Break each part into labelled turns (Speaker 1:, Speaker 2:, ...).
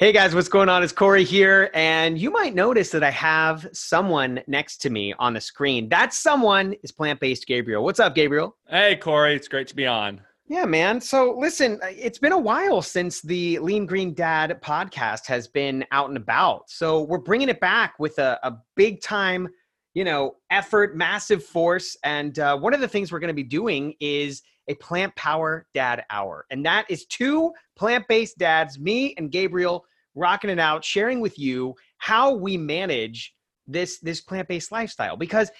Speaker 1: Hey guys, what's going on? It's Corey here, and you might notice that I have someone next to me on the screen. That someone is plant based Gabriel. What's up, Gabriel?
Speaker 2: Hey, Corey, it's great to be on.
Speaker 1: Yeah, man. So listen, uh, it's been a while since the Lean Green Dad podcast has been out and about. So we're bringing it back with a, a big time, you know, effort, massive force. And uh, one of the things we're going to be doing is a plant power dad hour. And that is two plant based dads, me and Gabriel, rocking it out, sharing with you how we manage this, this plant based lifestyle. Because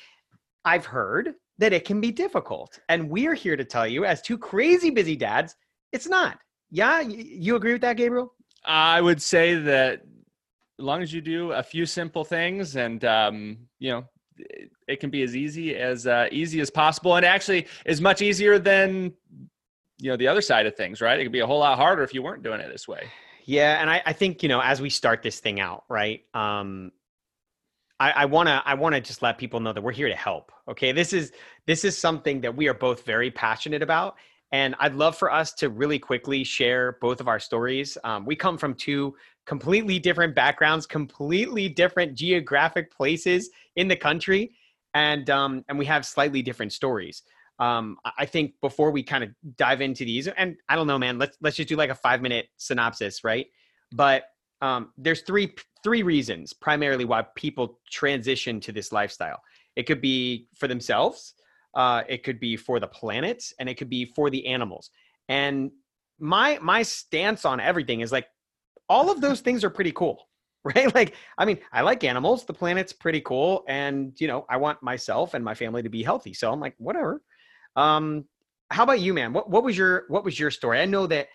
Speaker 1: I've heard that it can be difficult. And we're here to tell you, as two crazy busy dads, it's not. Yeah, you agree with that, Gabriel?
Speaker 2: I would say that as long as you do a few simple things and, um, you know, it, can be as easy as uh, easy as possible and actually is much easier than, you know, the other side of things, right? It could be a whole lot harder if you weren't doing it this way.
Speaker 1: Yeah, and I, I think you know as we start this thing out, right? Um, I, I wanna I wanna just let people know that we're here to help. Okay, this is this is something that we are both very passionate about, and I'd love for us to really quickly share both of our stories. Um, we come from two completely different backgrounds, completely different geographic places in the country, and um, and we have slightly different stories. Um, I- think before we kind of dive into these, and I don't know, man, let's let's just do like a five minute synopsis, right? But um, there's three three reasons primarily why people transition to this lifestyle. It could be for themselves, uh, it could be for the planet, and it could be for the animals. And my my stance on everything is like all of those things are pretty cool, right? Like, I mean, I like animals. The planet's pretty cool, and you know, I want myself and my family to be healthy. So I'm like, whatever. Um, how about you, man? What what was your what was your story? I know that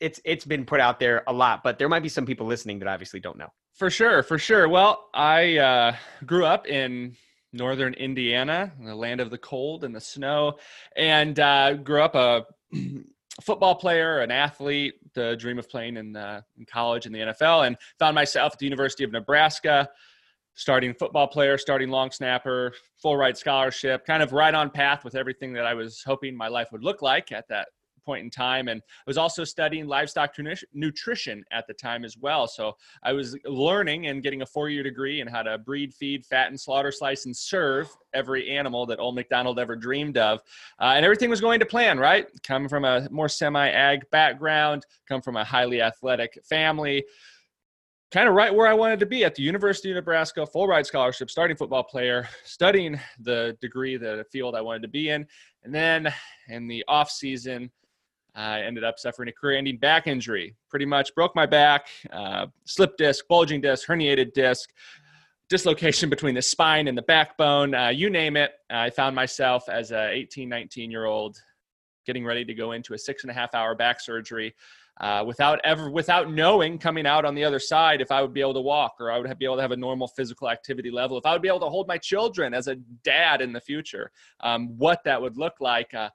Speaker 1: it's it's been put out there a lot, but there might be some people listening that obviously don't know.
Speaker 2: For sure, for sure. Well, I uh, grew up in northern Indiana, the land of the cold and the snow, and uh, grew up a football player, an athlete, the dream of playing in, in college in the NFL, and found myself at the University of Nebraska, starting football player, starting long snapper, full ride scholarship, kind of right on path with everything that I was hoping my life would look like at that point in time and I was also studying livestock nutrition at the time as well. So I was learning and getting a four-year degree in how to breed feed fatten slaughter slice and serve every animal that old McDonald ever dreamed of. Uh, and everything was going to plan right? Come from a more semi-ag background come from a highly athletic family kind of right where I wanted to be at the University of Nebraska, full ride scholarship, starting football player, studying the degree, the field I wanted to be in. And then in the off season, I ended up suffering a career-ending back injury. Pretty much broke my back, uh, slip disc, bulging disc, herniated disc, dislocation between the spine and the backbone. Uh, you name it. I found myself as a 18, 19-year-old getting ready to go into a six and a half hour back surgery. Uh, without ever, without knowing coming out on the other side if I would be able to walk or I would be able to have a normal physical activity level, if I would be able to hold my children as a dad in the future, um, what that would look like. Uh,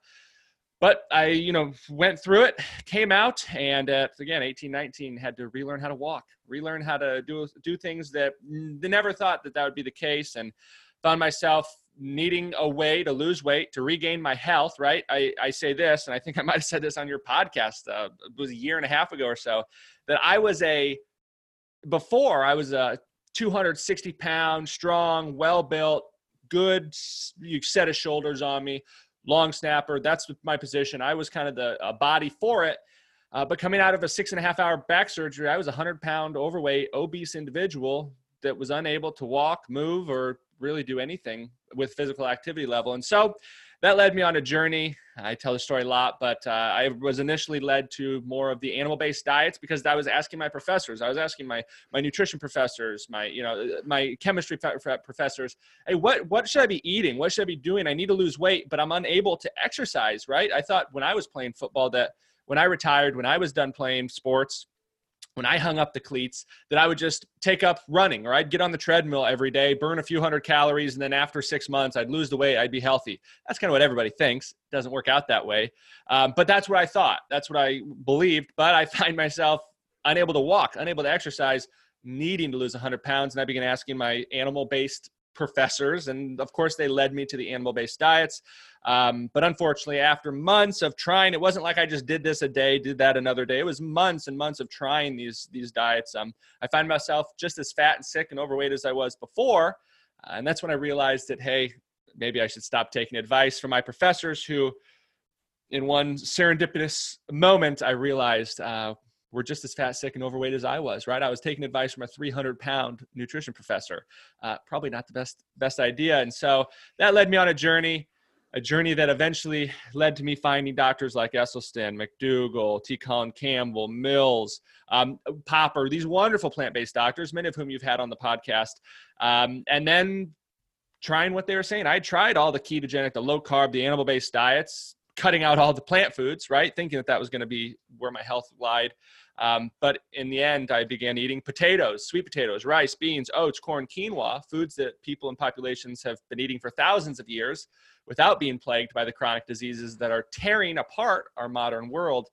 Speaker 2: but I, you know, went through it, came out, and at again, 18, 19, had to relearn how to walk, relearn how to do do things that they never thought that that would be the case, and found myself needing a way to lose weight to regain my health. Right? I, I say this, and I think I might have said this on your podcast. Uh, it was a year and a half ago or so that I was a before I was a 260 pound, strong, well built, good you set of shoulders on me long snapper. That's my position. I was kind of the uh, body for it. Uh, but coming out of a six and a half hour back surgery, I was a 100 pound overweight, obese individual that was unable to walk, move, or really do anything with physical activity level. And so that led me on a journey. I tell the story a lot, but uh, I was initially led to more of the animal-based diets because I was asking my professors. I was asking my my nutrition professors, my you know my chemistry fe- fe- professors, hey, what what should I be eating? What should I be doing? I need to lose weight, but I'm unable to exercise. Right? I thought when I was playing football that when I retired, when I was done playing sports, when I hung up the cleats that I would just take up running or I'd get on the treadmill every day, burn a few hundred calories, and then after six months, I'd lose the weight, I'd be healthy. That's kind of what everybody thinks. It doesn't work out that way. Um, but that's what I thought. That's what I believed. But I find myself unable to walk, unable to exercise, needing to lose 100 pounds. And I began asking my animal based professors. And of course, they led me to the animal based diets. Um, but unfortunately, after months of trying, it wasn't like I just did this a day, did that another day. It was months and months of trying these these diets. Um, I find myself just as fat and sick and overweight as I was before, uh, and that's when I realized that hey, maybe I should stop taking advice from my professors who. In one serendipitous moment, I realized uh, were just as fat, sick, and overweight as I was. Right, I was taking advice from a 300 pound nutrition professor. Uh, probably not the best best idea, and so that led me on a journey. A journey that eventually led to me finding doctors like Esselstyn, McDougall, T. Colin Campbell, Mills, um, Popper, these wonderful plant based doctors, many of whom you've had on the podcast. Um, and then trying what they were saying. I tried all the ketogenic, the low carb, the animal based diets, cutting out all the plant foods, right? Thinking that that was going to be where my health lied. Um, but in the end, I began eating potatoes, sweet potatoes, rice, beans, oats, corn, quinoa, foods that people and populations have been eating for thousands of years without being plagued by the chronic diseases that are tearing apart our modern world.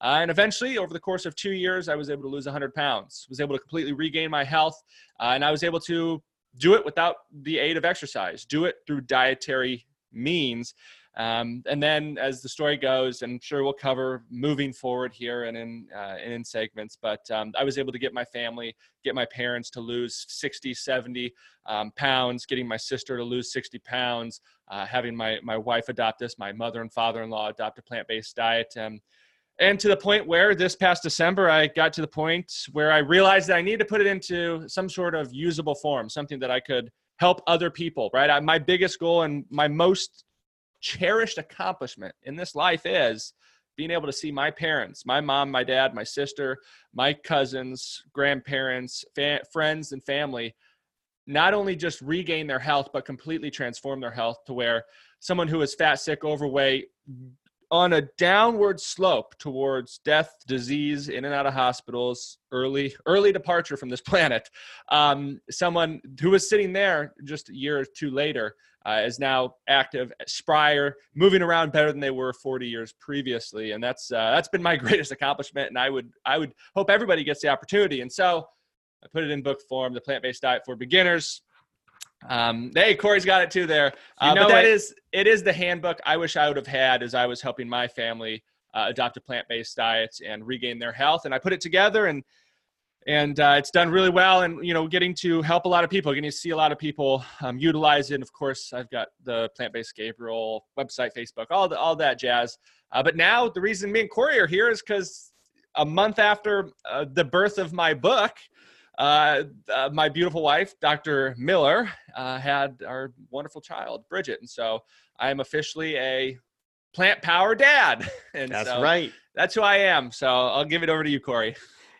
Speaker 2: Uh, and eventually, over the course of two years, I was able to lose 100 pounds, was able to completely regain my health, uh, and I was able to do it without the aid of exercise, do it through dietary means. Um, and then, as the story goes, and I'm sure we'll cover moving forward here and in uh, and in segments, but um, I was able to get my family, get my parents to lose 60, 70 um, pounds, getting my sister to lose 60 pounds, uh, having my my wife adopt this, my mother and father-in-law adopt a plant-based diet. Um, and to the point where this past December, I got to the point where I realized that I needed to put it into some sort of usable form, something that I could help other people. Right, I, my biggest goal and my most cherished accomplishment in this life is being able to see my parents, my mom, my dad, my sister, my cousins, grandparents, fa- friends, and family not only just regain their health, but completely transform their health to where someone who is fat, sick, overweight, on a downward slope towards death, disease, in and out of hospitals, early early departure from this planet. Um, someone who was sitting there just a year or two later uh, is now active, sprier, moving around better than they were 40 years previously, and that's uh, that's been my greatest accomplishment. And I would I would hope everybody gets the opportunity. And so I put it in book form, the plant-based diet for beginners. Um, hey, Corey's got it too there. Uh,
Speaker 1: You know
Speaker 2: but that
Speaker 1: it.
Speaker 2: is it is the handbook I wish I would have had as I was helping my family uh, adopt a plant-based diet and regain their health. And I put it together and and uh, it's done really well. And you know, getting to help a lot of people, getting to see a lot of people um, utilize it. And of course, I've got the plant-based Gabriel website, Facebook, all the, all that jazz. Uh, but now the reason me and Corey are here is because a month after uh, the birth of my book, uh, uh, my beautiful wife, Dr. Miller, uh, had our wonderful child, Bridget. And so I am officially a plant power dad. And
Speaker 1: That's
Speaker 2: so
Speaker 1: right.
Speaker 2: That's who I am. So I'll give it over to you, Corey.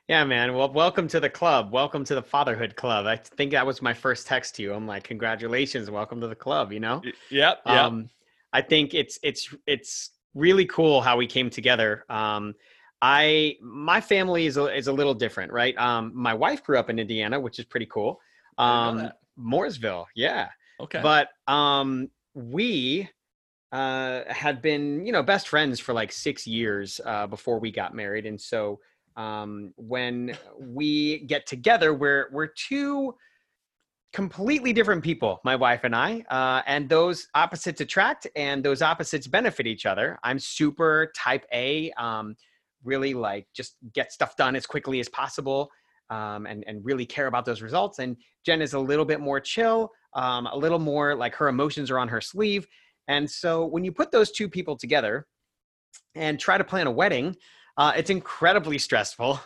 Speaker 1: Yeah, man. Well, welcome to the club. Welcome to the fatherhood club. I think that was my first text to you. I'm like, congratulations, welcome to the club. You know.
Speaker 2: Yep. Yep.
Speaker 1: Um, I think it's it's it's really cool how we came together. Um, I my family is a, is a little different, right? Um, my wife grew up in Indiana, which is pretty cool.
Speaker 2: I didn't know
Speaker 1: Um. Mooresville, yeah.
Speaker 2: okay.
Speaker 1: But um, we uh, had been, you know, best friends for like six years uh, before we got married, and so um, when we get together, we're we're two completely different people, my wife and I, uh, and those opposites attract, and those opposites benefit each other. I'm super type A, um, really like just get stuff done as quickly as possible. Um, and, and really care about those results. And Jen is a little bit more chill, um, a little more like her emotions are on her sleeve. And so when you put those two people together and try to plan a wedding, uh, it's incredibly stressful.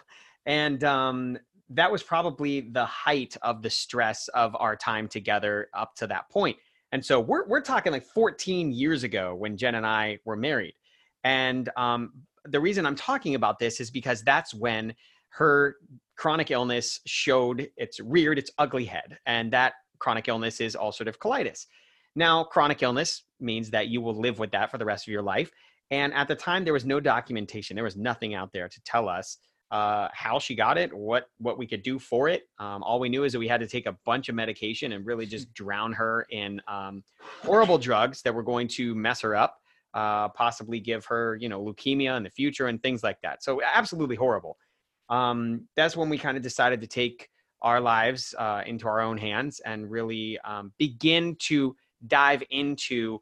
Speaker 1: And um, that was probably the height of the stress of our time together up to that point. And so we're, we're talking like 14 years ago when Jen and I were married. And um, the reason I'm talking about this is because that's when her chronic illness showed its reared its ugly head. And that chronic illness is ulcerative colitis. Now, chronic illness means that you will live with that for the rest of your life. And at the time, there was no documentation. There was nothing out there to tell us uh, how she got it, what what we could do for it. Um, all we knew is that we had to take a bunch of medication and really just drown her in um, horrible drugs that were going to mess her up, uh, possibly give her you know leukemia in the future and things like that. So absolutely horrible. Um, that's when we kind of decided to take our lives uh, into our own hands and really um, begin to dive into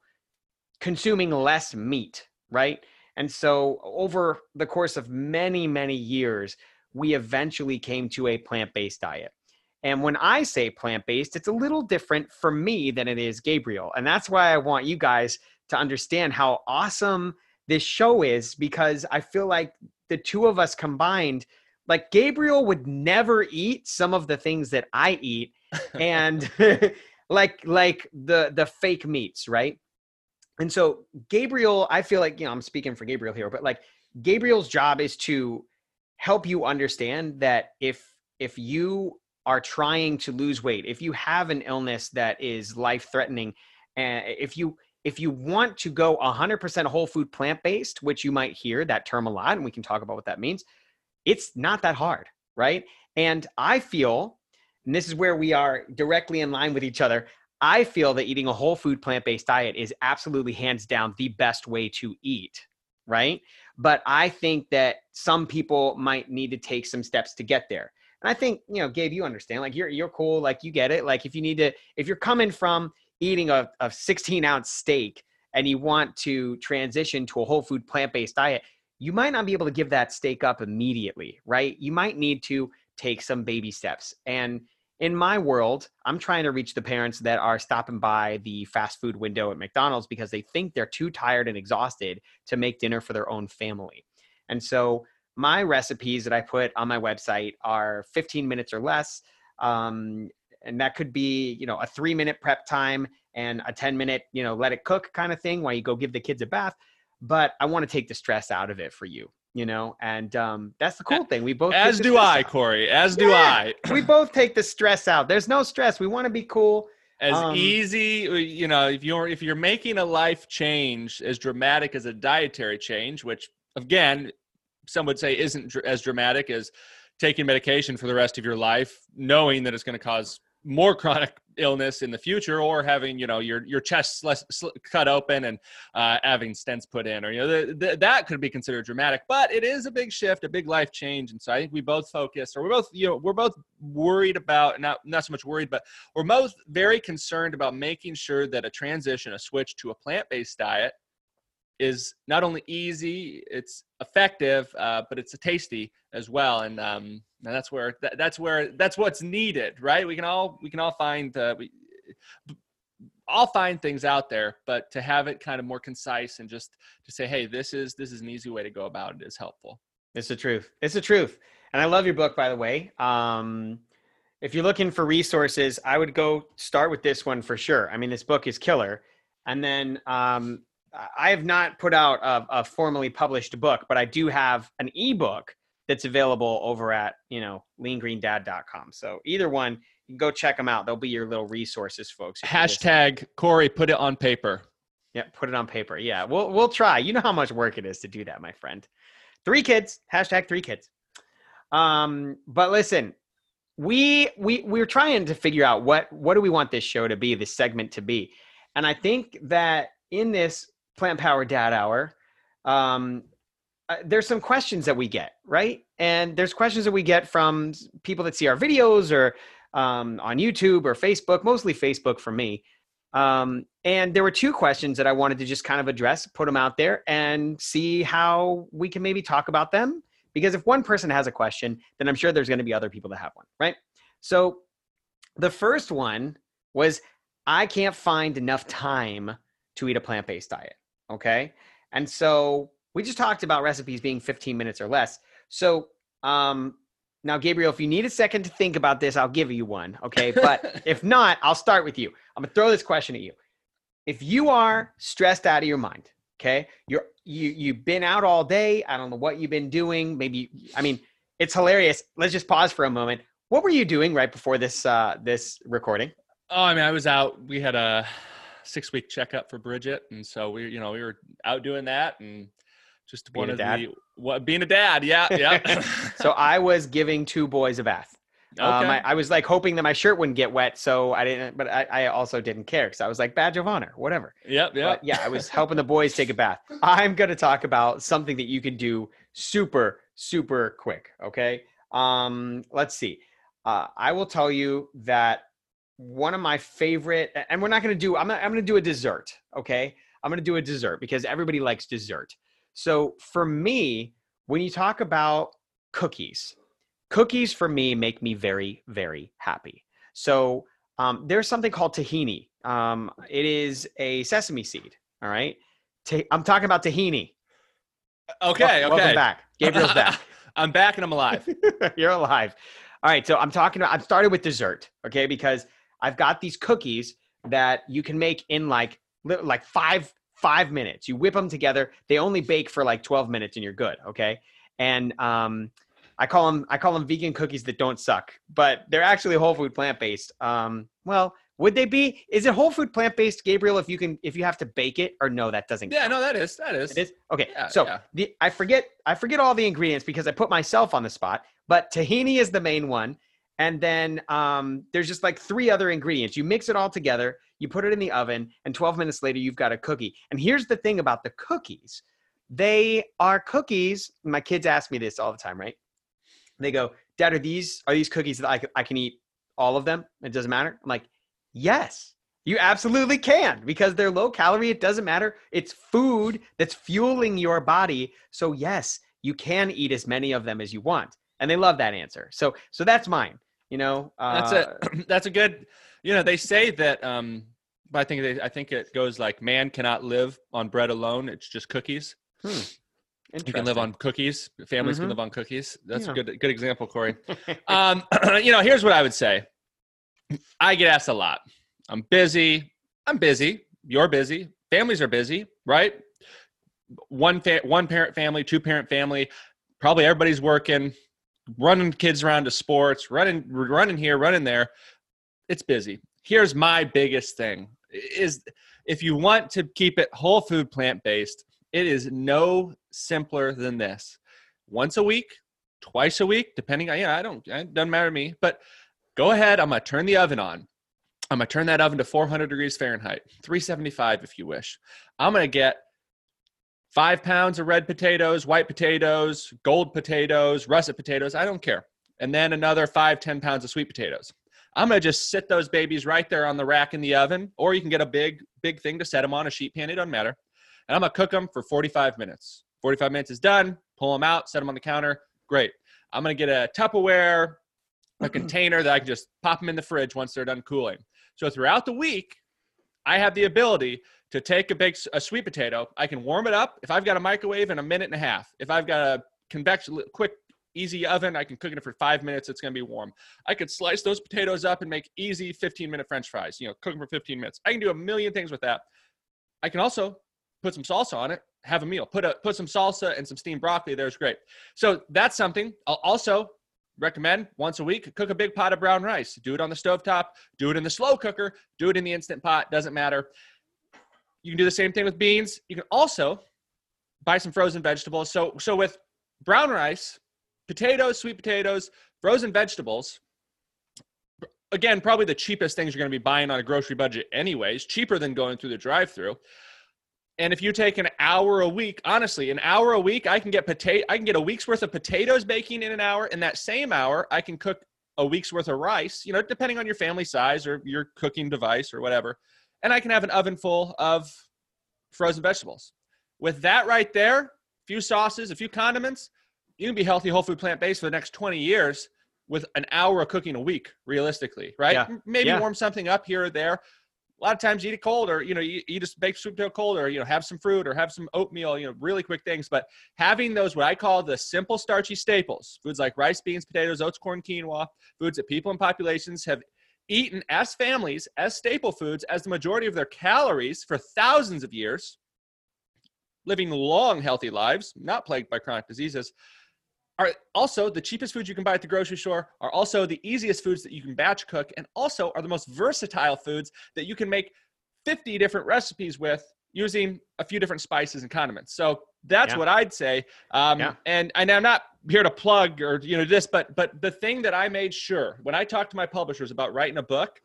Speaker 1: consuming less meat, right? And so, over the course of many, many years, we eventually came to a plant based diet. And when I say plant based, it's a little different for me than it is Gabriel. And that's why I want you guys to understand how awesome this show is because I feel like the two of us combined, like Gabriel would never eat some of the things that I eat. And like like the the fake meats, right? And so Gabriel, I feel like, you know, I'm speaking for Gabriel here, but like Gabriel's job is to help you understand that if if you are trying to lose weight, if you have an illness that is life threatening, and eh, if you if you want to go 100% whole food plant based, which you might hear that term a lot and we can talk about what that means, it's not that hard, right? And I feel and this is where we are directly in line with each other. I feel that eating a whole food plant based diet is absolutely hands down the best way to eat, right? But I think that some people might need to take some steps to get there. And I think, you know, Gabe, you understand, like you're you're cool, like you get it. Like if you need to, if you're coming from eating a, a 16 ounce steak and you want to transition to a whole food plant based diet, you might not be able to give that steak up immediately, right? You might need to take some baby steps. And in my world, I'm trying to reach the parents that are stopping by the fast food window at McDonald's because they think they're too tired and exhausted to make dinner for their own family. And so my recipes that I put on my website are 15 minutes or less. Um, and that could be, you know, a three minute prep time and a 10 minute, you know, let it cook kind of thing while you go give the kids a bath. But I want to take the stress out of it for you you know and um, that's the cool thing we both
Speaker 2: As do I,
Speaker 1: out.
Speaker 2: Corey. As do I.
Speaker 1: we both take the stress out there's no stress we want to be cool
Speaker 2: As
Speaker 1: Um,
Speaker 2: easy, uh, you know, if you're if you're making a life change as dramatic as a dietary change, which again, some would say isn't dr- as dramatic as taking medication for the rest of your life, knowing that it's going to cause more chronic illness in the future, or having you know your your chest sl- sl- cut open and uh, having stents put in, or you know th- th- that could be considered dramatic. But it is a big shift, a big life change, and so I think we both focus, or we're both you know we're both worried about not not so much worried, but we're both very concerned about making sure that a transition, a switch to a plant based diet is not only easy, it's effective, uh, but it's tasty as well. And, um, and that's where that, that's where that's what's needed, right? We can all we can all find uh, we all find things out there, but to have it kind of more concise and just to say, hey, this is this is an easy way to go about it is helpful.
Speaker 1: It's the truth. It's the truth. And I love your book, by the way. Um, if you're looking for resources, I would go start with this one for sure. I mean, this book is killer. And then um, I have not put out a, a formally published book, but I do have an ebook that's available over at you know leangreendad.com. So either one, you can go check them out. They'll be your little resources, folks. if you're listening.
Speaker 2: Hashtag Corey, put it on paper.
Speaker 1: Yeah, put it on paper. Yeah, we'll we'll try. You know how much work it is to do that, my friend. Three kids. Hashtag three kids. Um, but listen, we we we're trying to figure out what what do we want this show to be, this segment to be, and I think that in this plant power dad hour, um, uh, there's some questions that we get right, and there's questions that we get from people that see our videos or um, on YouTube or Facebook, mostly Facebook for me. Um, and there were two questions that I wanted to just kind of address, put them out there, and see how we can maybe talk about them. Because if one person has a question, then I'm sure there's going to be other people that have one, right? So the first one was I can't find enough time to eat a plant based diet. Okay. And so we just talked about recipes being 15 minutes or less. So um, now, Gabriel, if you need a second to think about this, I'll give you one. Okay. But if not, I'll start with you. I'm gonna throw this question at you. If you are stressed out of your mind, okay, you're you you've been out all day. I don't know what you've been doing. Maybe I mean it's hilarious. Let's just pause for a moment. What were you doing right before this uh, this recording?
Speaker 2: Oh, I mean, I was out. We had a six week checkup for Bridget, and so we, you know, we were out doing that and Just
Speaker 1: Being
Speaker 2: one of
Speaker 1: dad?
Speaker 2: the what being a dad. Yeah, yeah.
Speaker 1: So I was giving two boys a bath. Um,
Speaker 2: Okay.
Speaker 1: I, I was like hoping that my shirt wouldn't get wet, so I didn't. But I, I also didn't care because I was like badge of honor, whatever.
Speaker 2: yep, yep.
Speaker 1: But yeah, I was helping the boys take a bath. I'm going to talk about something that you can do super, super quick. Okay. Um, let's see. Uh, I will tell you that one of my favorite, and we're not going to do, I'm, not, I'm going to do a dessert. Okay. I'm going to do a dessert because everybody likes dessert. So for me, when you talk about cookies, cookies for me make me very, very happy. So um, there's something called tahini. Um, it is a sesame seed. All right. Ta- I'm talking about tahini.
Speaker 2: okay,
Speaker 1: Wel-
Speaker 2: okay.
Speaker 1: Welcome back. Gabriel's back.
Speaker 2: I'm back and I'm alive.
Speaker 1: You're alive. All right. So I'm talking about, I'm started with dessert. Okay. Because I've got these cookies that you can make in like, like five, five minutes. You whip them together. They only bake for like 12 minutes and you're good. Okay. And, um, I call them I call them vegan cookies that don't suck, but they're actually whole food plant based. Um, well, would they be? Is it whole food plant based, Gabriel? If you can, if you have to bake it, or no, that doesn't.
Speaker 2: yeah,
Speaker 1: count?
Speaker 2: no, that is that is.
Speaker 1: It is okay.
Speaker 2: Yeah,
Speaker 1: so
Speaker 2: yeah.
Speaker 1: the I forget I forget all the ingredients because I put myself on the spot. But tahini is the main one, and then um, there's just like three other ingredients. You mix it all together, you put it in the oven, and 12 minutes later you've got a cookie. And here's the thing about the cookies: they are cookies. My kids ask me this all the time, right? They go, "Dad, are these are these cookies that I, I can eat all of them? It doesn't matter." I'm like, "Yes." You absolutely can because they're low calorie. It doesn't matter. It's food that's fueling your body. So yes, you can eat as many of them as you want. And they love that answer. So so that's mine. You know, uh,
Speaker 2: That's a that's a good. You know, they say that. Um, but I think they, I think it goes like man cannot live on bread alone. It's just cookies. You can live on cookies. Families
Speaker 1: Mhm.
Speaker 2: can live on cookies. That's
Speaker 1: Yeah.
Speaker 2: a good good example, Corey. um, you know, here's what I would say. I get asked a lot. I'm busy. I'm busy. You're busy. Families are busy, right? One fa- one parent family, two parent family. Probably everybody's working, running kids around to sports, running running here, running there. It's busy. Here's my biggest thing: is if you want to keep it whole food plant based, it is no simpler than this. Once a week, twice a week, depending on, yeah, I don't, it doesn't matter to me, but go ahead. I'm to turn the oven on. I'm to turn that oven to 400 degrees Fahrenheit, 375 if you wish. I'm to get five pounds of red potatoes, white potatoes, gold potatoes, russet potatoes. I don't care. And then another five, 10 pounds of sweet potatoes. I'm going to just sit those babies right there on the rack in the oven, or you can get a big, big thing to set them on a sheet pan. It doesn't matter. And I'm going to cook them for 45 minutes. 45 minutes is done. Pull them out, set them on the counter. Great. I'm going to get a Tupperware, a container that I can just pop them in the fridge once they're done cooling. So throughout the week, I have the ability to take a big a sweet potato. I can warm it up if I've got a microwave in a minute and a half. If I've got a convection quick easy oven, I can cook it for 5 minutes it's going to be warm. I could slice those potatoes up and make easy 15 minute french fries, you know, cook them for 15 minutes. I can do a million things with that. I can also put some salsa on it, have a meal. Put a put some salsa and some steamed broccoli there's great. So that's something. I'll also recommend once a week cook a big pot of brown rice. Do it on the stovetop, do it in the slow cooker, do it in the instant pot, doesn't matter. You can do the same thing with beans. You can also buy some frozen vegetables. So so with brown rice, potatoes, sweet potatoes, frozen vegetables, again, probably the cheapest things you're going to be buying on a grocery budget anyways, cheaper than going through the drive-through. And if you take an hour a week, honestly, an hour a week, I can get potato I can get a week's worth of potatoes baking in an hour. In that same hour, I can cook a week's worth of rice, you know, depending on your family size or your cooking device or whatever. And I can have an oven full of frozen vegetables. With that right there, a few sauces, a few condiments, you can be healthy, whole food, plant based for the next 20 years with an hour of cooking a week, realistically, right?
Speaker 1: Yeah.
Speaker 2: Maybe
Speaker 1: Yeah.
Speaker 2: warm something up here or there. A lot of times you eat it cold or, you know, you, you just bake sweet potato cold or, you know, have some fruit or have some oatmeal, you know, really quick things. But having those, what I call the simple starchy staples, foods like rice, beans, potatoes, oats, corn, quinoa, foods that people in populations have eaten as families, as staple foods, as the majority of their calories for thousands of years, living long, healthy lives, not plagued by chronic diseases, are also the cheapest foods you can buy at the grocery store, are also the easiest foods that you can batch cook, and also are the most versatile foods that you can make 50 different recipes with using a few different spices and condiments. So that's
Speaker 1: Yeah.
Speaker 2: what I'd say. Um,
Speaker 1: Yeah.
Speaker 2: and, and I'm not here to plug or, you know, this, but, but the thing that I made sure when I talked to my publishers about writing a book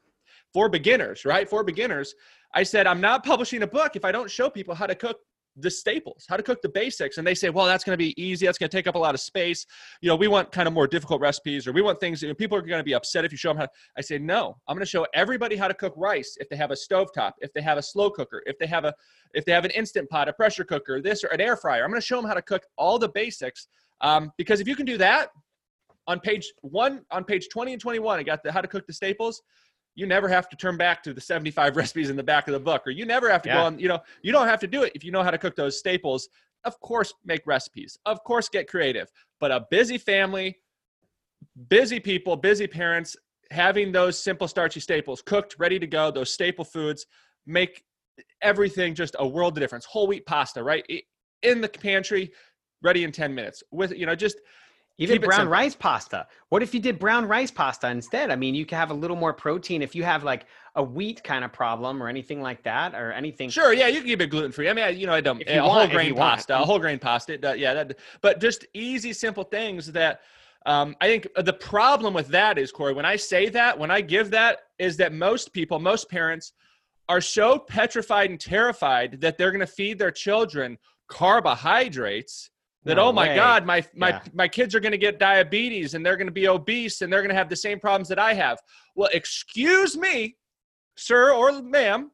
Speaker 2: for beginners, right? For beginners, I said, I'm not publishing a book if I don't show people how to cook the staples, how to cook the basics. And they say, well, that's going to be easy. That's going to take up a lot of space. You know, we want kind of more difficult recipes or we want things, you know, people are going to be upset if you show them how. I say, no, I'm going to show everybody how to cook rice if they have a stovetop, if they have a slow cooker, if they have a, if they have an instant pot, a pressure cooker, this or an air fryer. I'm going to show them how to cook all the basics. Um, because if you can do that on page one, on page 20 and 21, I got the how to cook the staples you never have to turn back to the 75 recipes in the back of the book or you never have to go on you know you don't have to do it if you know how to cook those staples. Of course make recipes. Of course get creative. But a busy family busy people busy parents having those simple starchy staples cooked ready to go those staple foods make everything just a world of difference. Whole wheat pasta right? In the pantry ready in 10 minutes. With you know just
Speaker 1: Even
Speaker 2: Keep
Speaker 1: brown
Speaker 2: simple.
Speaker 1: rice pasta. What if you did brown rice pasta instead? I mean, you could have a little more protein if you have like a wheat kind of problem or anything like that, or anything.
Speaker 2: Sure, yeah, you can keep it gluten free. I mean, I- you know, I don't a whole
Speaker 1: want- if
Speaker 2: grain
Speaker 1: want.
Speaker 2: pasta, a whole grain pasta. Does- yeah, that, but just easy, simple things that um, I think the problem with that is, Corey, when I say that, when I give that, is that most people, most parents, are so petrified and terrified that they're going to feed their children carbohydrates that
Speaker 1: No
Speaker 2: oh my
Speaker 1: way.
Speaker 2: god my my
Speaker 1: Yeah.
Speaker 2: my kids are going to get diabetes and they're going to be obese and they're going to have the same problems that I have. Well, excuse me, sir or ma'am,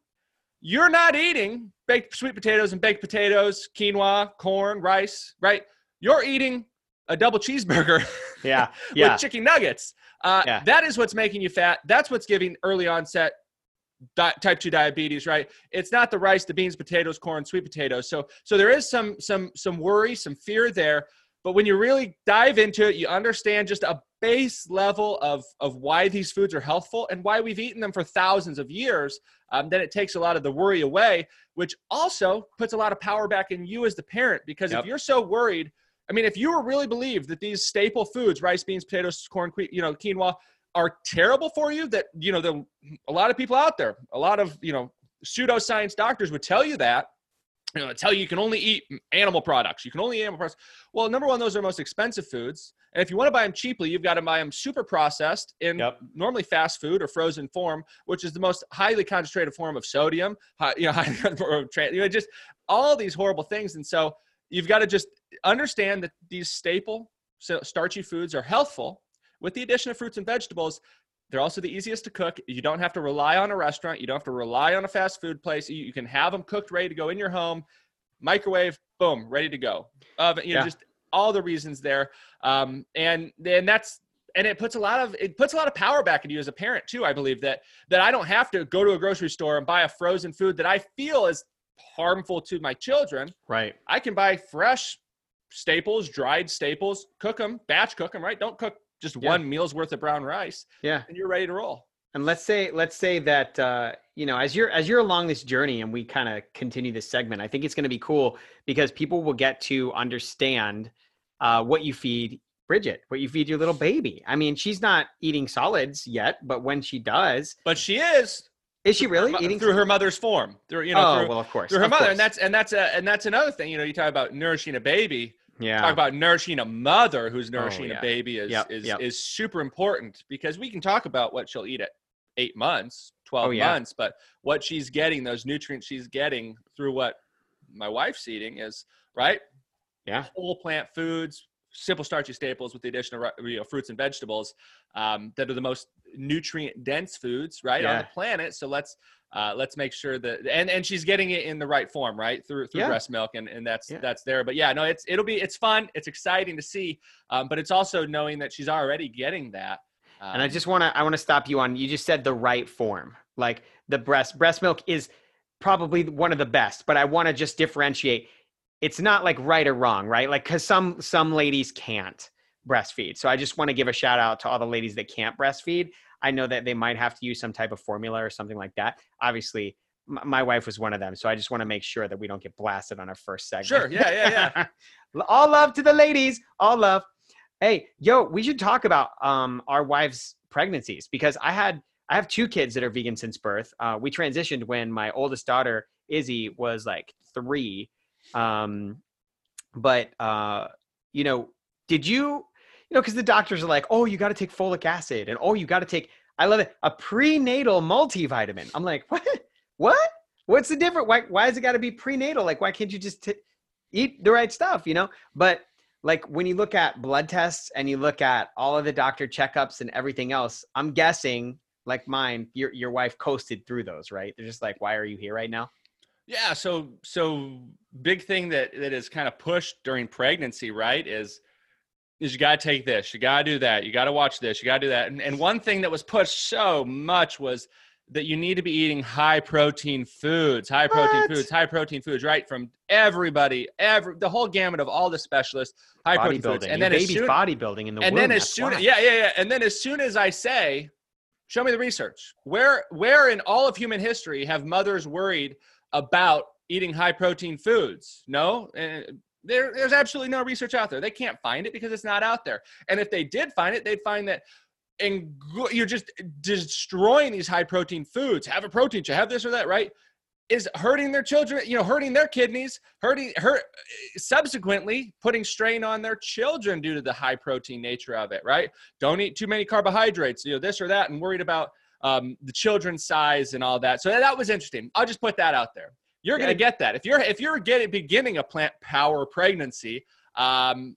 Speaker 2: you're not eating baked sweet potatoes and baked potatoes, quinoa, corn, rice, right? You're eating a double cheeseburger
Speaker 1: Yeah, yeah,
Speaker 2: with chicken nuggets. Uh,
Speaker 1: Yeah.
Speaker 2: That is what's making you fat. That's what's giving early onset di- type 2 diabetes right? It's not the rice the beans potatoes corn sweet potatoes. So so there is some some some worry some fear there. But when you really dive into it you understand just a base level of of why these foods are healthful and why we've eaten them for thousands of years um, then it takes a lot of the worry away which also puts a lot of power back in you as the parent. Because
Speaker 1: Yep.
Speaker 2: if you're so worried i mean if you were really believe that these staple foods rice beans potatoes corn you know quinoa are terrible for you that you know the a lot of people out there a lot of you know pseudoscience doctors would tell you that you know tell you you can only eat animal products. You can only eat animal products. Well number one those are the most expensive foods. And if you want to buy them cheaply you've got to buy them super processed in
Speaker 1: Yep.
Speaker 2: normally fast food or frozen form which is the most highly concentrated form of sodium high, you know, high, you know just all these horrible things. And so you've got to just understand that these staple starchy foods are healthful with the addition of fruits and vegetables they're also the easiest to cook. You don't have to rely on a restaurant. You don't have to rely on a fast food place. You, can have them cooked ready to go in your home. Microwave boom ready to go. Oven you know just all the reasons there. Um, and then that's and it puts a lot of it puts a lot of power back into you as a parent too i believe that that i don't have to go to a grocery store and buy a frozen food that i feel is harmful to my children.
Speaker 1: Right.
Speaker 2: I can buy fresh staples, dried staples, cook them, batch cook them, right? Don't cook just
Speaker 1: Yeah.
Speaker 2: one meal's worth of brown rice,
Speaker 1: Yeah.
Speaker 2: and you're ready to roll.
Speaker 1: And let's say let's say that uh, you know as you're as you're along this journey and we kind of continue this segment, I think it's going to be cool because people will get to understand uh, what you feed Bridget, what you feed your little baby. I mean, she's not eating solids yet, but when she does,
Speaker 2: But she is
Speaker 1: is she really
Speaker 2: mo-
Speaker 1: eating
Speaker 2: through her mother's form, through you know,
Speaker 1: oh
Speaker 2: through,
Speaker 1: well, of course,
Speaker 2: through her
Speaker 1: of
Speaker 2: mother,
Speaker 1: course.
Speaker 2: and that's and that's a and that's another thing. You know, you talk about nourishing a baby.
Speaker 1: Yeah,
Speaker 2: Talk about nourishing a mother who's nourishing
Speaker 1: Oh, yeah.
Speaker 2: a baby is
Speaker 1: Yep,
Speaker 2: is
Speaker 1: yep.
Speaker 2: is super important because we can talk about what she'll eat at eight months, twelve
Speaker 1: Oh, yeah.
Speaker 2: months, but what she's getting, those nutrients she's getting through what my wife's eating is right.
Speaker 1: yeah,
Speaker 2: whole plant foods, simple starchy staples with the addition of you know, fruits and vegetables um, that are the most nutrient dense foods right on the planet. So let's uh, let's make sure that and and she's getting it in the right form, right through through
Speaker 1: Yeah.
Speaker 2: breast milk, and and that's
Speaker 1: Yeah.
Speaker 2: that's there. But yeah, no, it's it'll be it's fun, it's exciting to see, um, but it's also knowing that she's already getting that. Um,
Speaker 1: and I just want to I want to stop you on you just said the right form. Like the breast breast milk is probably one of the best, but I want to just differentiate. It's not like right or wrong, right? Like cuz some some ladies can't breastfeed. So I just want to give a shout out to all the ladies that can't breastfeed. I know that they might have to use some type of formula or something like that. Obviously, m- my wife was one of them, so I just want to make sure that we don't get blasted on our first segment.
Speaker 2: Sure, yeah, yeah,
Speaker 1: yeah. all love to the ladies. All love. Hey, yo, we should talk about um our wives' pregnancies because I had I have two kids that are vegan since birth. Uh, we transitioned when my oldest daughter Izzy was like three. Um, but uh, you know, did you, you know, because the doctors are like, oh, you got to take folic acid, and oh, you got to take. I love it, a prenatal multivitamin. I'm like, what? What? What's the difference? Why? Why has it got to be prenatal? Like, why can't you just t- eat the right stuff? You know, but like when you look at blood tests and you look at all of the doctor checkups and everything else, I'm guessing like mine, your your wife coasted through those, right? They're just like, why are you here right now?
Speaker 2: Yeah, so so big thing that that is kind of pushed during pregnancy, right? Is is you got to take this, you got to do that, you got to watch this, you got to do that. And, and one thing that was pushed so much was that you need to be eating high protein foods, high protein
Speaker 1: What?
Speaker 2: foods, high protein foods, right? From everybody, every the whole gamut of all the specialists, high protein foods. And
Speaker 1: your
Speaker 2: then as
Speaker 1: baby's
Speaker 2: soon,
Speaker 1: bodybuilding in the
Speaker 2: and
Speaker 1: womb.
Speaker 2: then as soon
Speaker 1: why.
Speaker 2: yeah yeah yeah and then as soon as i say show me the research where where in all of human history have mothers worried about eating high protein foods no Uh, there, there's absolutely no research out there. They can't find it because it's not out there. And if they did find it they'd find that and you're just destroying these high protein foods. Have a protein shake have this or that right? Is hurting their children you know hurting their kidneys hurting hurt subsequently putting strain on their children due to the high protein nature of it right? Don't eat too many carbohydrates you know this or that and worried about um, the children's size and all that. So that was interesting. I'll just put that out there you're going to get that if you're if you're getting beginning a plant power pregnancy um,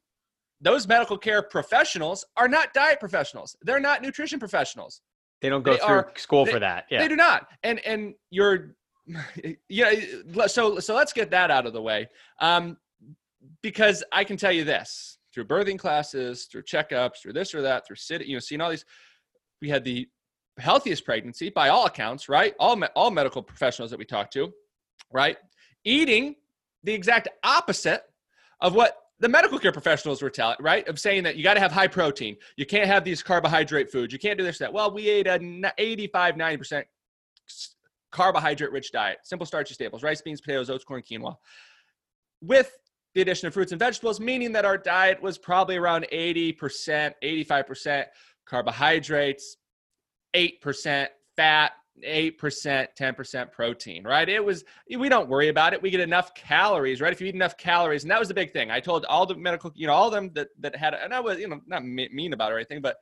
Speaker 2: those medical care professionals are not diet professionals they're not nutrition professionals
Speaker 1: they don't go
Speaker 2: they
Speaker 1: through
Speaker 2: are-
Speaker 1: school
Speaker 2: they-
Speaker 1: for that. Yeah.
Speaker 2: they do not. And and you're yeah, so so let's get that out of the way. Um because I can tell you this, through birthing classes, through checkups, through this or that, through sitting, you know, seeing all these we had the healthiest pregnancy by all accounts, right? All all medical professionals that we talked to, right? Eating the exact opposite of what the medical care professionals were telling, right? Of saying that you got to have high protein. You can't have these carbohydrate foods. You can't do this, that. Well, we ate a n- 85, 90% carbohydrate rich diet, simple starchy staples, rice, beans, potatoes, oats, corn, quinoa, with the addition of fruits and vegetables, meaning that our diet was probably around 80%, 85% carbohydrates, 8% fat, 8%, 10% protein, right? It was, we don't worry about it. We get enough calories, right? If you eat enough calories, and that was the big thing. I told all the medical, you know, all of them that, that had, and I was, you know, not mean about it or anything, but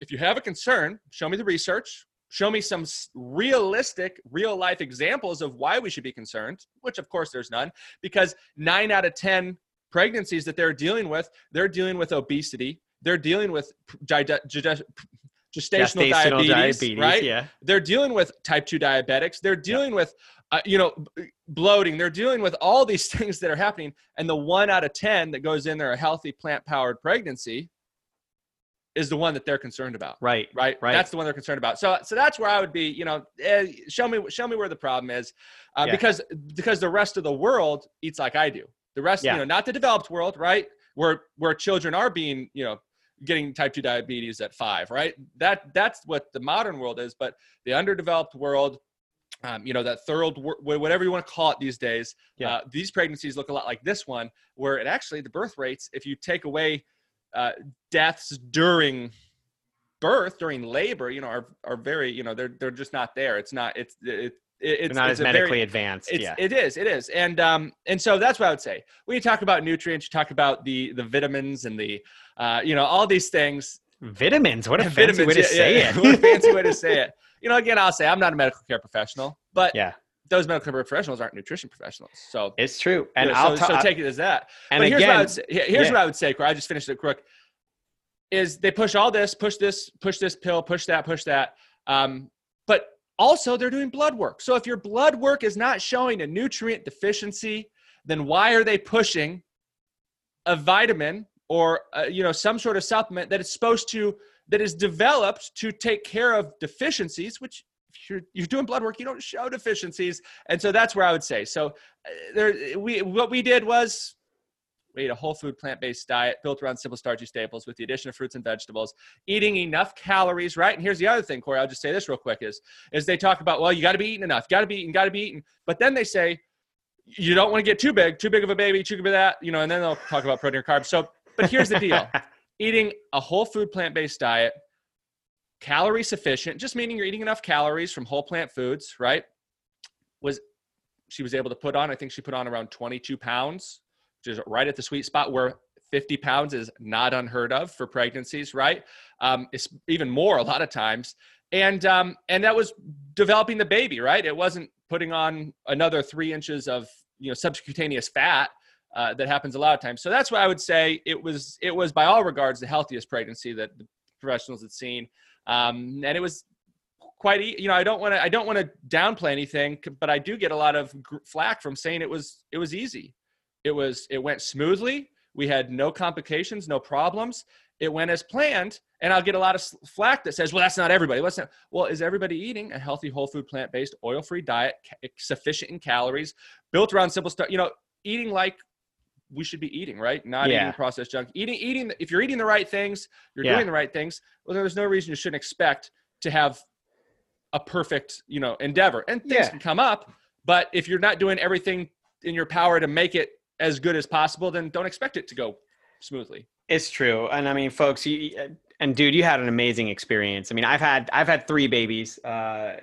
Speaker 2: if you have a concern, show me the research, show me some realistic, real life examples of why we should be concerned, which of course there's none, because nine out of 10 pregnancies that they're dealing with, they're dealing with obesity, they're dealing with gestational,
Speaker 1: Gestational
Speaker 2: diabetes, right?
Speaker 1: Yeah.
Speaker 2: they're dealing with type 2 diabetics they're dealing with uh, you know bloating they're dealing with all these things that are happening and the one out of 10 that goes in there a healthy plant powered pregnancy is the one that they're concerned about
Speaker 1: Right.
Speaker 2: right
Speaker 1: Right.
Speaker 2: that's the one they're concerned about so so that's where i would be you know eh, show me show me where the problem is uh,
Speaker 1: Yeah.
Speaker 2: because because the rest of the world eats like i do the rest
Speaker 1: Yeah.
Speaker 2: you know not the developed world right where where children are being you know getting type 2 diabetes at five right that that's what the modern world is but the underdeveloped world um, you know that third whatever you want to call it these days
Speaker 1: Yeah.
Speaker 2: uh, these pregnancies look a lot like this one where it actually the birth rates if you take away uh, deaths during birth during labor you know are, are very you know they're they're just not there it's not it's it, it,
Speaker 1: They're
Speaker 2: it's
Speaker 1: not
Speaker 2: it's
Speaker 1: as
Speaker 2: a very-
Speaker 1: medically advanced. yeah.
Speaker 2: It is. It is. And um, and so that's what I would say. When you talk about nutrients, you talk about the the vitamins and the uh, you know all these things.
Speaker 1: Vitamins. What a fancy
Speaker 2: Vitamins,
Speaker 1: way to
Speaker 2: yeah,
Speaker 1: say
Speaker 2: yeah.
Speaker 1: it.
Speaker 2: what a fancy way to say it. You know, again, I'll say I'm not a medical care professional, but
Speaker 1: yeah,
Speaker 2: those medical care professionals aren't nutrition professionals. So
Speaker 1: it's true. And
Speaker 2: you know,
Speaker 1: I'll
Speaker 2: so,
Speaker 1: ta-
Speaker 2: so take it as that.
Speaker 1: and
Speaker 2: but here's what I
Speaker 1: again,
Speaker 2: would say. Here's
Speaker 1: yeah.
Speaker 2: what I would say. Corey, I just finished it quick. Is they push all this, push this, push this pill, push that, push that. Um, but also they're doing blood work. So if your blood work is not showing a nutrient deficiency, then why are they pushing a vitamin or uh, you know some sort of supplement that is supposed to that is developed to take care of deficiencies, which if you're you're doing blood work, you don't show deficiencies, and so that's where I would say. So uh, there, we what we did was we ate a whole food plant based diet built around simple starchy staples with the addition of fruits and vegetables, eating enough calories. Right, and here's the other thing, Corey. I'll just say this real quick: is is they talk about well, you got to be eating enough, got to be eating, got to be eating, but then they say you don't want to get too big, too big of a baby, too big of that, you know, and then they'll talk about protein or carbs. So, but here's the deal eating a whole food plant based diet, calorie sufficient, just meaning you're eating enough calories from whole plant foods, right? Was she was able to put on. I think she put on around 22 pounds, which is right at the sweet spot where 50 pounds is not unheard of for pregnancies, right? Um, it's even more a lot of times. And um, and that was developing the baby, right? It wasn't putting on another three inches of you know subcutaneous fat uh, that happens a lot of times. So that's why I would say it was it was by all regards the healthiest pregnancy that the professionals had seen, um, and it was quite you know I don't want to I don't want to downplay anything, but I do get a lot of flack from saying it was it was easy, it was it went smoothly. We had no complications, no problems. It went as planned, and I'll get a lot of flack that says, "Well, that's not everybody." Well, is everybody eating a healthy, whole food, plant-based, oil-free diet, sufficient in calories, built around simple stuff? You know, eating like we should be eating, right? Not
Speaker 1: Yeah.
Speaker 2: eating processed junk. Eating, eating. If you're eating the right things, you're
Speaker 1: Yeah.
Speaker 2: doing the right things. Well, there's no reason you shouldn't expect to have a perfect, you know, endeavor. And things
Speaker 1: Yeah.
Speaker 2: can come up, but if you're not doing everything in your power to make it as good as possible, then don't expect it to go smoothly.
Speaker 1: It's true, and I mean, folks, you and dude, you had an amazing experience. I mean, I've had I've had three babies. Uh,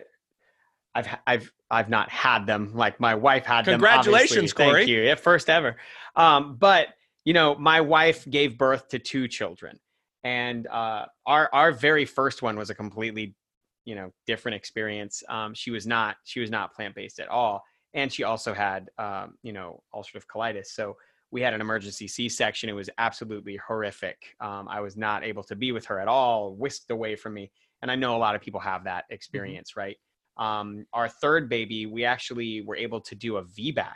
Speaker 1: I've I've I've not had them like my wife had them.
Speaker 2: Congratulations. Corey.
Speaker 1: Thank you. Yeah, first ever. Um, but you know, my wife gave birth to two children, and uh, our our very first one was a completely you know different experience. Um, she was not she was not plant based at all, and she also had um, you know ulcerative colitis. So we had an emergency C-section. It was absolutely horrific. Um, I was not able to be with her at all, whisked away from me. And I know a lot of people have that experience, right? Um, our third baby, we actually were able to do a VBAC,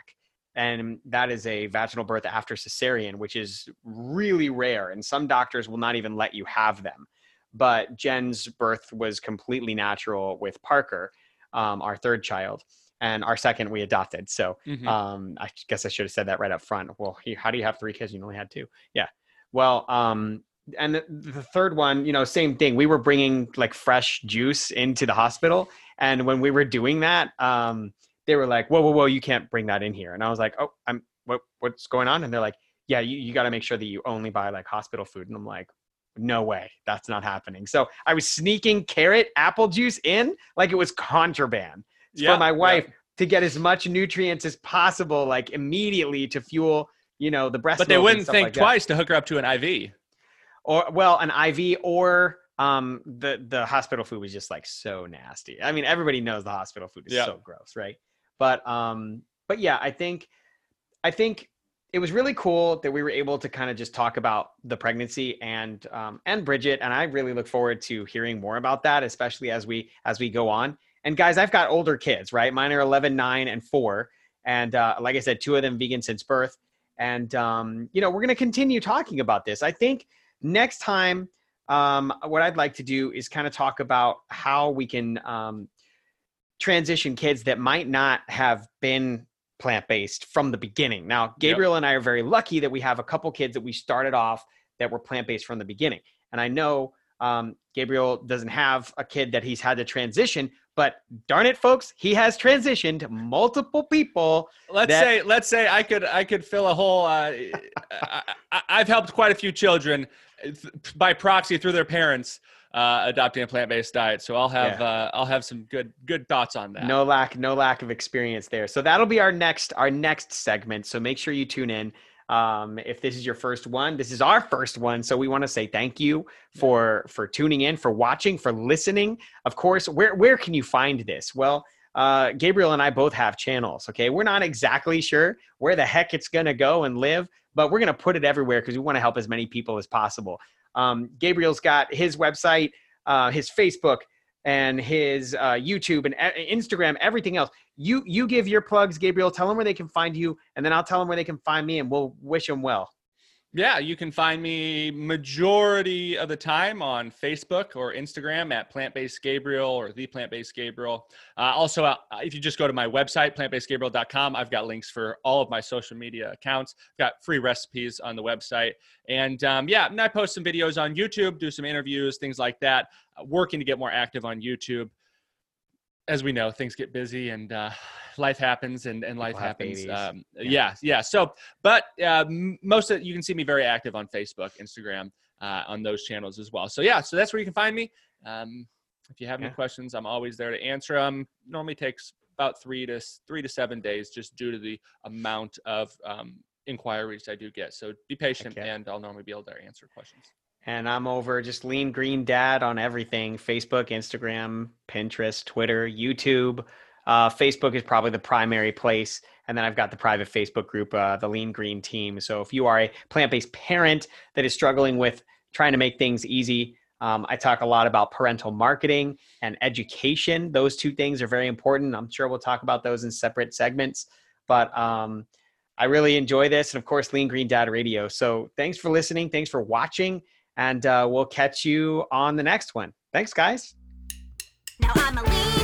Speaker 1: and that is a vaginal birth after cesarean, which is really rare. And some doctors will not even let you have them. But Jen's birth was completely natural with Parker, um, our third child, and our second we adopted. So
Speaker 2: Mhm.
Speaker 1: um, I guess I should have said that right up front. Well, how do you have three kids? You only had two. Yeah. Well, um, and the, the third one, you know, same thing. We were bringing like fresh juice into the hospital, and when we were doing that, um, they were like, "Whoa, whoa, whoa! You can't bring that in here." And I was like, "Oh, I'm what? What's going on?" And they're like, "Yeah, you, you got to make sure that you only buy like hospital food." And I'm like, "No way, that's not happening." So I was sneaking carrot apple juice in like it was contraband
Speaker 2: Yeah,
Speaker 1: for my
Speaker 2: yeah.
Speaker 1: wife to get as much nutrients as possible, like immediately to fuel, you know, the breast.
Speaker 2: But they wouldn't think
Speaker 1: like that.
Speaker 2: twice to hook her up to an IV.
Speaker 1: or well, an IV or um the the hospital food was just like so nasty. I mean, everybody knows the hospital food is
Speaker 2: Yeah.
Speaker 1: so gross, right? But um, but yeah, I think I think it was really cool that we were able to kind of just talk about the pregnancy and um, and Bridget, and I really look forward to hearing more about that, especially as we as we go on. And guys, I've got older kids, right? Mine are 11, 9, and 4. And uh, like I said, two of them vegan since birth. And, um, you know, we're going to continue talking about this. I think next time, um, what I'd like to do is kind of talk about how we can um, transition kids that might not have been plant based from the beginning. Now, Gabriel and I are very lucky that we have a couple kids that we started off that were plant based from the beginning. And I know um, Gabriel doesn't have a kid that he's had to transition, but darn it, folks, he has transitioned multiple people.
Speaker 2: Let's
Speaker 1: that-
Speaker 2: say let's say I could I could fill a whole. Uh, I, I, I've helped quite a few children by proxy through their parents uh, adopting a plant based diet. So I'll have
Speaker 1: Yeah.
Speaker 2: uh, I'll have some good good thoughts on that.
Speaker 1: No lack, no lack of experience there. So that'll be our next, our next segment. So make sure you tune in. Um, if this is your first one, this is our first one. So we want to say thank you for for tuning in, for watching, for listening. Of course, where where can you find this? Well, uh, Gabriel and I both have channels. Okay, we're not exactly sure where the heck it's gonna go and live, but we're gonna put it everywhere because we want to help as many people as possible. Um, Gabriel's got his website, uh, his Facebook, and his uh, YouTube and e- Instagram, everything else. You you give your plugs, Gabriel. Tell them where they can find you, and then I'll tell them where they can find me, and we'll wish them well.
Speaker 2: Yeah, you can find me majority of the time on Facebook or Instagram at Plant Based Gabriel or The Plant Based Gabriel. Uh, also, uh, if you just go to my website, plantbasedgabriel.com, I've got links for all of my social media accounts. I've got free recipes on the website. And um, yeah, and I post some videos on YouTube, do some interviews, things like that. Uh, working to get more active on YouTube. As we know, things get busy and uh, life happens and, and life happens. Um,
Speaker 1: Yeah.
Speaker 2: yeah, yeah. So, but uh, most of you can see me very active on Facebook, Instagram, uh, on those channels as well. So yeah, so that's where you can find me. Um, if you have any questions, I'm always there to answer them. Normally takes about three to three to seven days, just due to the amount of um, inquiries I do get. So be patient, and I'll normally be able to answer questions.
Speaker 1: And I'm over just lean green dad on everything Facebook, Instagram, Pinterest, Twitter, YouTube. Uh, Facebook is probably the primary place. And then I've got the private Facebook group, uh, the Lean Green Team. So if you are a plant based parent that is struggling with trying to make things easy, um, I talk a lot about parental marketing and education. Those two things are very important. I'm sure we'll talk about those in separate segments. But um, I really enjoy this. And of course, Lean Green Dad Radio. So thanks for listening. Thanks for watching and uh, we'll catch you on the next one. Thanks, guys.
Speaker 3: Now I'm a lean